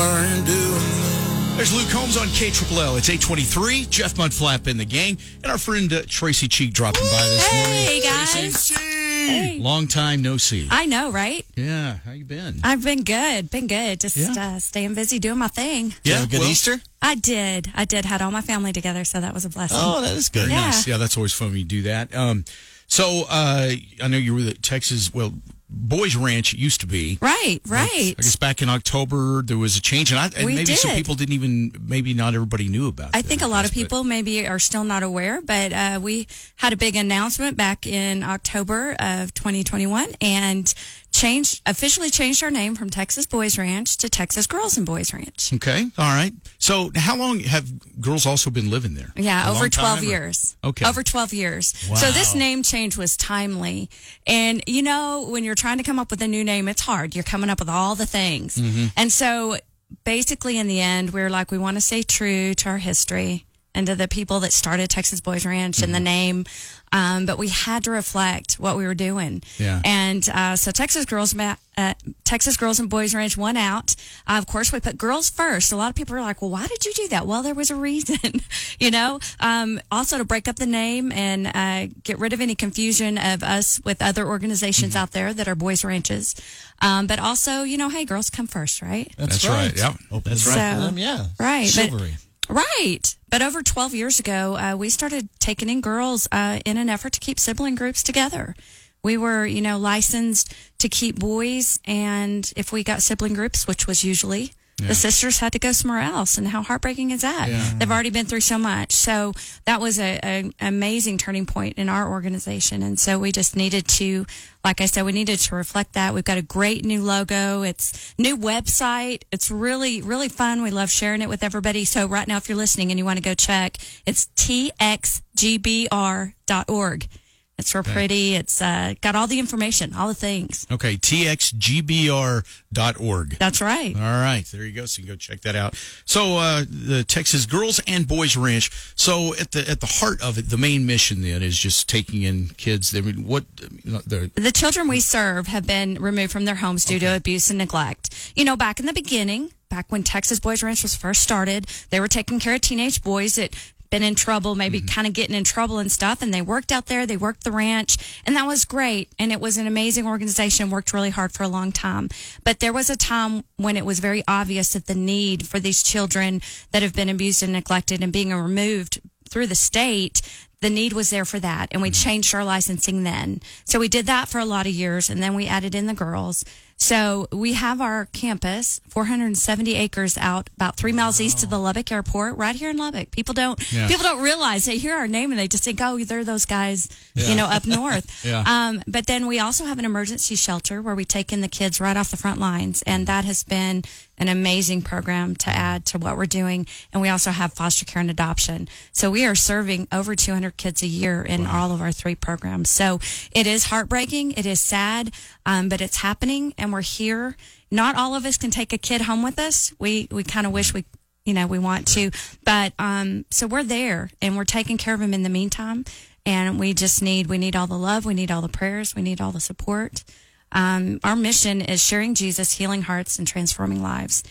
If you There's Luke Holmes on KLLL. It's 823. Jeff Mudflap in the gang. And our friend uh, Tracy Cheek dropping by this morning. Hey guys. Hey. Long time no see. I know, right? Yeah, how you been? I've been good. Been good. Just Yeah. uh, staying busy doing my thing. yeah, a good well, Easter? I did. I did. Had all my family together, so that was a blessing. Oh, that is good. Yeah. nice. Yeah, that's always fun when you do that. Um, so uh, I know you were at Texas. Well, Boys Ranch used to be. Right, right. I guess back in October there was a change, and, I, and We maybe some people didn't even. Maybe not everybody knew about. It. I think a lot of guess, but- people maybe are still not aware, but uh, we had a big announcement back in October of 2021 and changed officially changed our name from Texas Boys Ranch to Texas Girls and Boys Ranch. Okay, all right. So how long have girls also been living there? Yeah, A over 12 time, or- years. Okay. Over 12 years. So this name change was timely. And you know, when you're trying to come up with a new name, it's hard. You're coming up with all the things. Mm-hmm. And so basically in the end, we're like, we want to stay true to our history and to the people that started Texas Boys Ranch and the Mm-hmm. name. Um, but we had to reflect what we were doing. Yeah. And uh, so Texas Girls, Ma- uh, Texas Girls and Boys Ranch won out. Uh, of course, we put girls first. A lot of people are like, "Well, why did you do that?" Well, there was a reason, you know. Um, also, to break up the name and uh, get rid of any confusion of us with other organizations Mm-hmm. out there that are boys ranches. Um, but also, you know, hey, girls come first, right? That's right, yeah. Open That's right. door for So- them, yeah. Right, but- Silvery. Right. But over 12 years ago, uh, we started taking in girls uh, in an effort to keep sibling groups together. We were, you know, licensed to keep boys, and if we got sibling groups, which was usually the sisters had to go somewhere else. And how heartbreaking is that? They've already been through so much. So that was a, a amazing turning point in our organization. And so we just needed to, like I said, we needed to reflect that. We've got a great new logo. It's new website. It's really, really fun. We love sharing it with everybody. So right now, if you're listening and you want to go check, it's txgbr.org. It's real pretty. It's uh, got all the information, all the things. Okay, txgbr.org. That's right. All right, there you go. So you can go check that out. So uh, the Texas Girls and Boys Ranch. So at the at the heart of it, the main mission then is just taking in kids. I mean, what the The children we serve have been removed from their homes due to abuse and neglect. You know, back in the beginning, back when Texas Boys Ranch was first started, they were taking care of teenage boys that been in trouble, maybe mm-hmm. kind of getting in trouble and stuff. And they worked out there, they worked the ranch, and that was great. And it was an amazing organization, worked really hard for a long time. But there was a time when it was very obvious that the need for these children that have been abused and neglected and being removed through the state, the need was there for that. And we mm-hmm. changed our licensing then. So we did that for a lot of years and then we added in the girls. So we have our campus, 470 acres out about three miles east of the Lubbock airport, right here in Lubbock. People don't, Yeah. people don't realize they hear our name and they just think, oh, they're those guys, you know, up north. Yeah. Um, but then we also have an emergency shelter where we take in the kids right off the front lines. And that has been an amazing program to add to what we're doing. And we also have foster care and adoption. So we are serving over 200 kids a year in all of our three programs. So it is heartbreaking. It is sad, um, but it's happening and we're here. Not all of us can take a kid home with us. We, we kind of wish we you know, we want to. But um, so we're there and we're taking care of them in the meantime. And we just need we need all the love, we need all the prayers, we need all the support. Um, our mission is sharing Jesus, healing hearts, and transforming lives.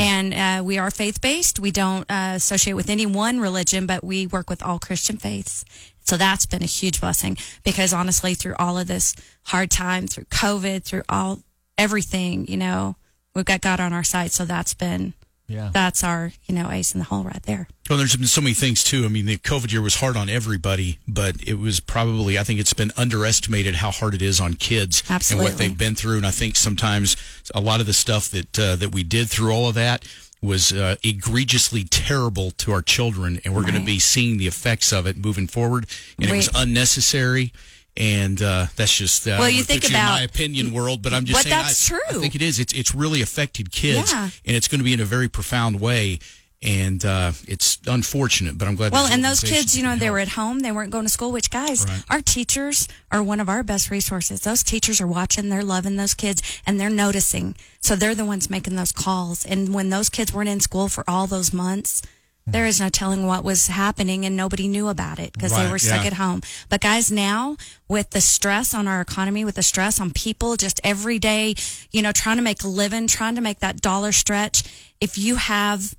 And uh, we are faith based. We don't uh, associate with any one religion, but we work with all Christian faiths. So that's been a huge blessing because honestly, through all of this hard time, through COVID, through all everything, you know, we've got God on our side. So that's been Yeah. that's our you know ace in the hole right there. Well, there's been so many things too. I mean, the COVID year was hard on everybody, but it was probably, I think it's been underestimated how hard it is on kids and what they've been through. And I think sometimes a lot of the stuff that, uh, that we did through all of that was uh, egregiously terrible to our children. And we're going to be seeing the effects of it moving forward. And it was unnecessary. And uh, that's just uh, Well, you think about- my opinion world, but I'm just But saying that's I, I think it is. It's it's really affected kids, Yeah. and it's going to be in a very profound way. And uh, it's unfortunate, but I'm glad. Well, and those kids, you know, they help. were at home, they weren't going to school, which, guys, Right. our teachers are one of our best resources. Those teachers are watching, they're loving those kids, and they're noticing. So they're the ones making those calls. And when those kids weren't in school for all those months, there is no telling what was happening, and nobody knew about it because they were stuck yeah. at home. But, guys, now with the stress on our economy, with the stress on people, just every day, you know, trying to make a living, trying to make that dollar stretch, if you have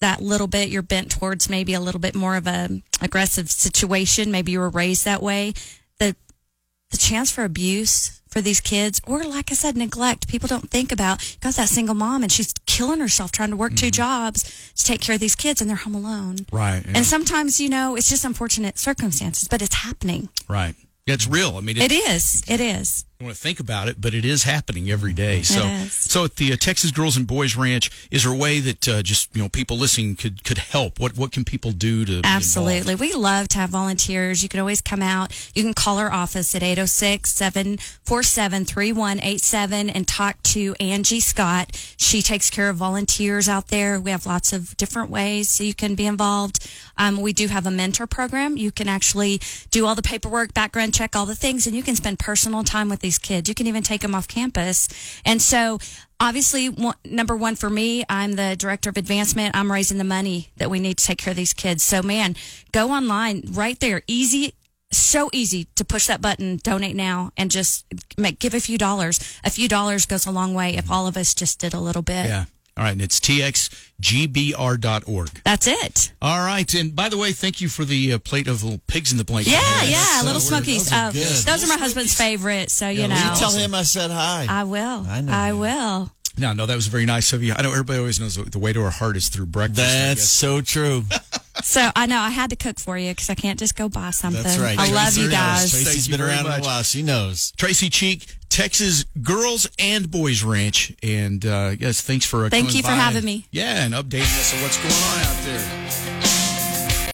that little bit you're bent towards maybe a little bit more of a aggressive situation maybe you were raised that way the the chance for abuse for these kids or like i said neglect people don't think about got that single mom and she's killing herself trying to work two mm-hmm. jobs to take care of these kids and they're home alone Right, yeah. and sometimes you know it's just unfortunate circumstances but it's happening right. It's real. I mean, it is it is I want to think about it, but it is happening every day. So, so at the uh, Texas Girls and Boys Ranch, is there a way that uh, just you know people listening could could help? What what can people do to Absolutely. We love to have volunteers. You can always come out. You can call our office at 806 747 3187 and talk to Angie Scott. She takes care of volunteers out there. We have lots of different ways so you can be involved. Um, we do have a mentor program. You can actually do all the paperwork, background check, all the things, and you can spend personal time with these kids. You can even take them off campus. And so, obviously, one, number one for me, I'm the director of advancement. I'm raising the money that we need to take care of these kids. So, man, go online right there. Easy. So easy to push that button, donate now, and just make, give a few dollars. A few dollars goes a long way if all of us just did a little bit. Yeah. All right, and it's txgbr.org. That's it. All right, and by the way, thank you for the uh, plate of little pigs in the blanket. Yeah, Yes. yeah, So little smokies. those are Uh, good. those are my husband's favorite, so you You know. tell him I said hi. I will. I know I will. No, no, that was very nice of you. I know everybody always knows the way to our heart is through breakfast. That's so true. So I know I had to cook for you because I can't just go buy something. That's right. I love you guys. Thank Tracy's you been around much. a while. She knows. Tracy Cheek, Texas Girls and Boys Ranch, and uh, yes, thanks for uh, Thank coming you for by having and- me. Yeah, and updating us on what's going on out there.